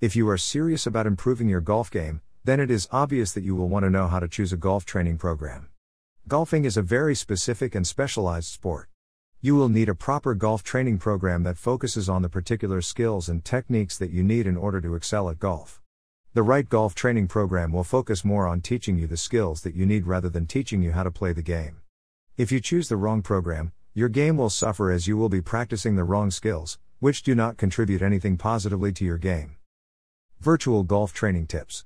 If you are serious about improving your golf game, then it is obvious that you will want to know how to choose a golf training program. Golfing is a very specific and specialized sport. You will need a proper golf training program that focuses on the particular skills and techniques that you need in order to excel at golf. The right golf training program will focus more on teaching you the skills that you need rather than teaching you how to play the game. If you choose the wrong program, your game will suffer as you will be practicing the wrong skills, which do not contribute anything positively to your game. Virtual golf training tips.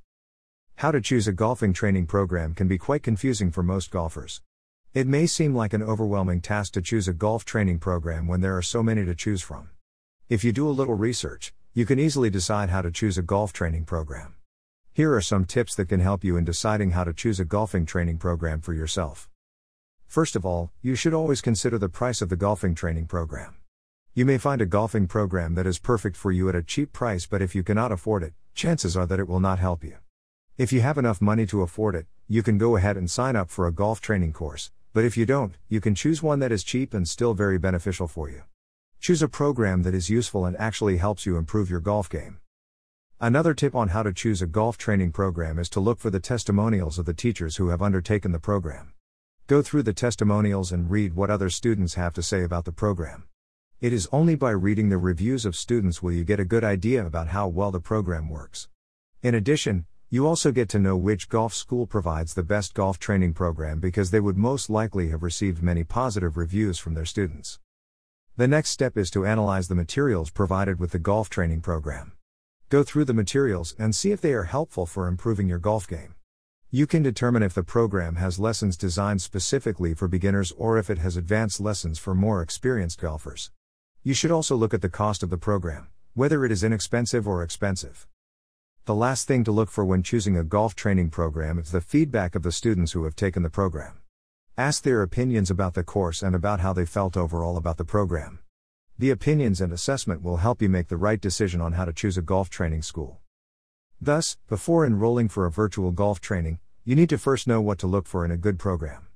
How to choose a golfing training program can be quite confusing for most golfers. It may seem like an overwhelming task to choose a golf training program when there are so many to choose from. If you do a little research, you can easily decide how to choose a golf training program. Here are some tips that can help you in deciding how to choose a golfing training program for yourself. First of all, you should always consider the price of the golfing training program. You may find a golfing program that is perfect for you at a cheap price, but if you cannot afford it, chances are that it will not help you. If you have enough money to afford it, you can go ahead and sign up for a golf training course, but if you don't, you can choose one that is cheap and still very beneficial for you. Choose a program that is useful and actually helps you improve your golf game. Another tip on how to choose a golf training program is to look for the testimonials of the teachers who have undertaken the program. Go through the testimonials and read what other students have to say about the program. It is only by reading the reviews of students will you get a good idea about how well the program works. In addition, you also get to know which golf school provides the best golf training program because they would most likely have received many positive reviews from their students. The next step is to analyze the materials provided with the golf training program. Go through the materials and see if they are helpful for improving your golf game. You can determine if the program has lessons designed specifically for beginners or if it has advanced lessons for more experienced golfers. You should also look at the cost of the program, whether it is inexpensive or expensive. The last thing to look for when choosing a golf training program is the feedback of the students who have taken the program. Ask their opinions about the course and about how they felt overall about the program. The opinions and assessment will help you make the right decision on how to choose a golf training school. Thus, before enrolling for a virtual golf training, you need to first know what to look for in a good program.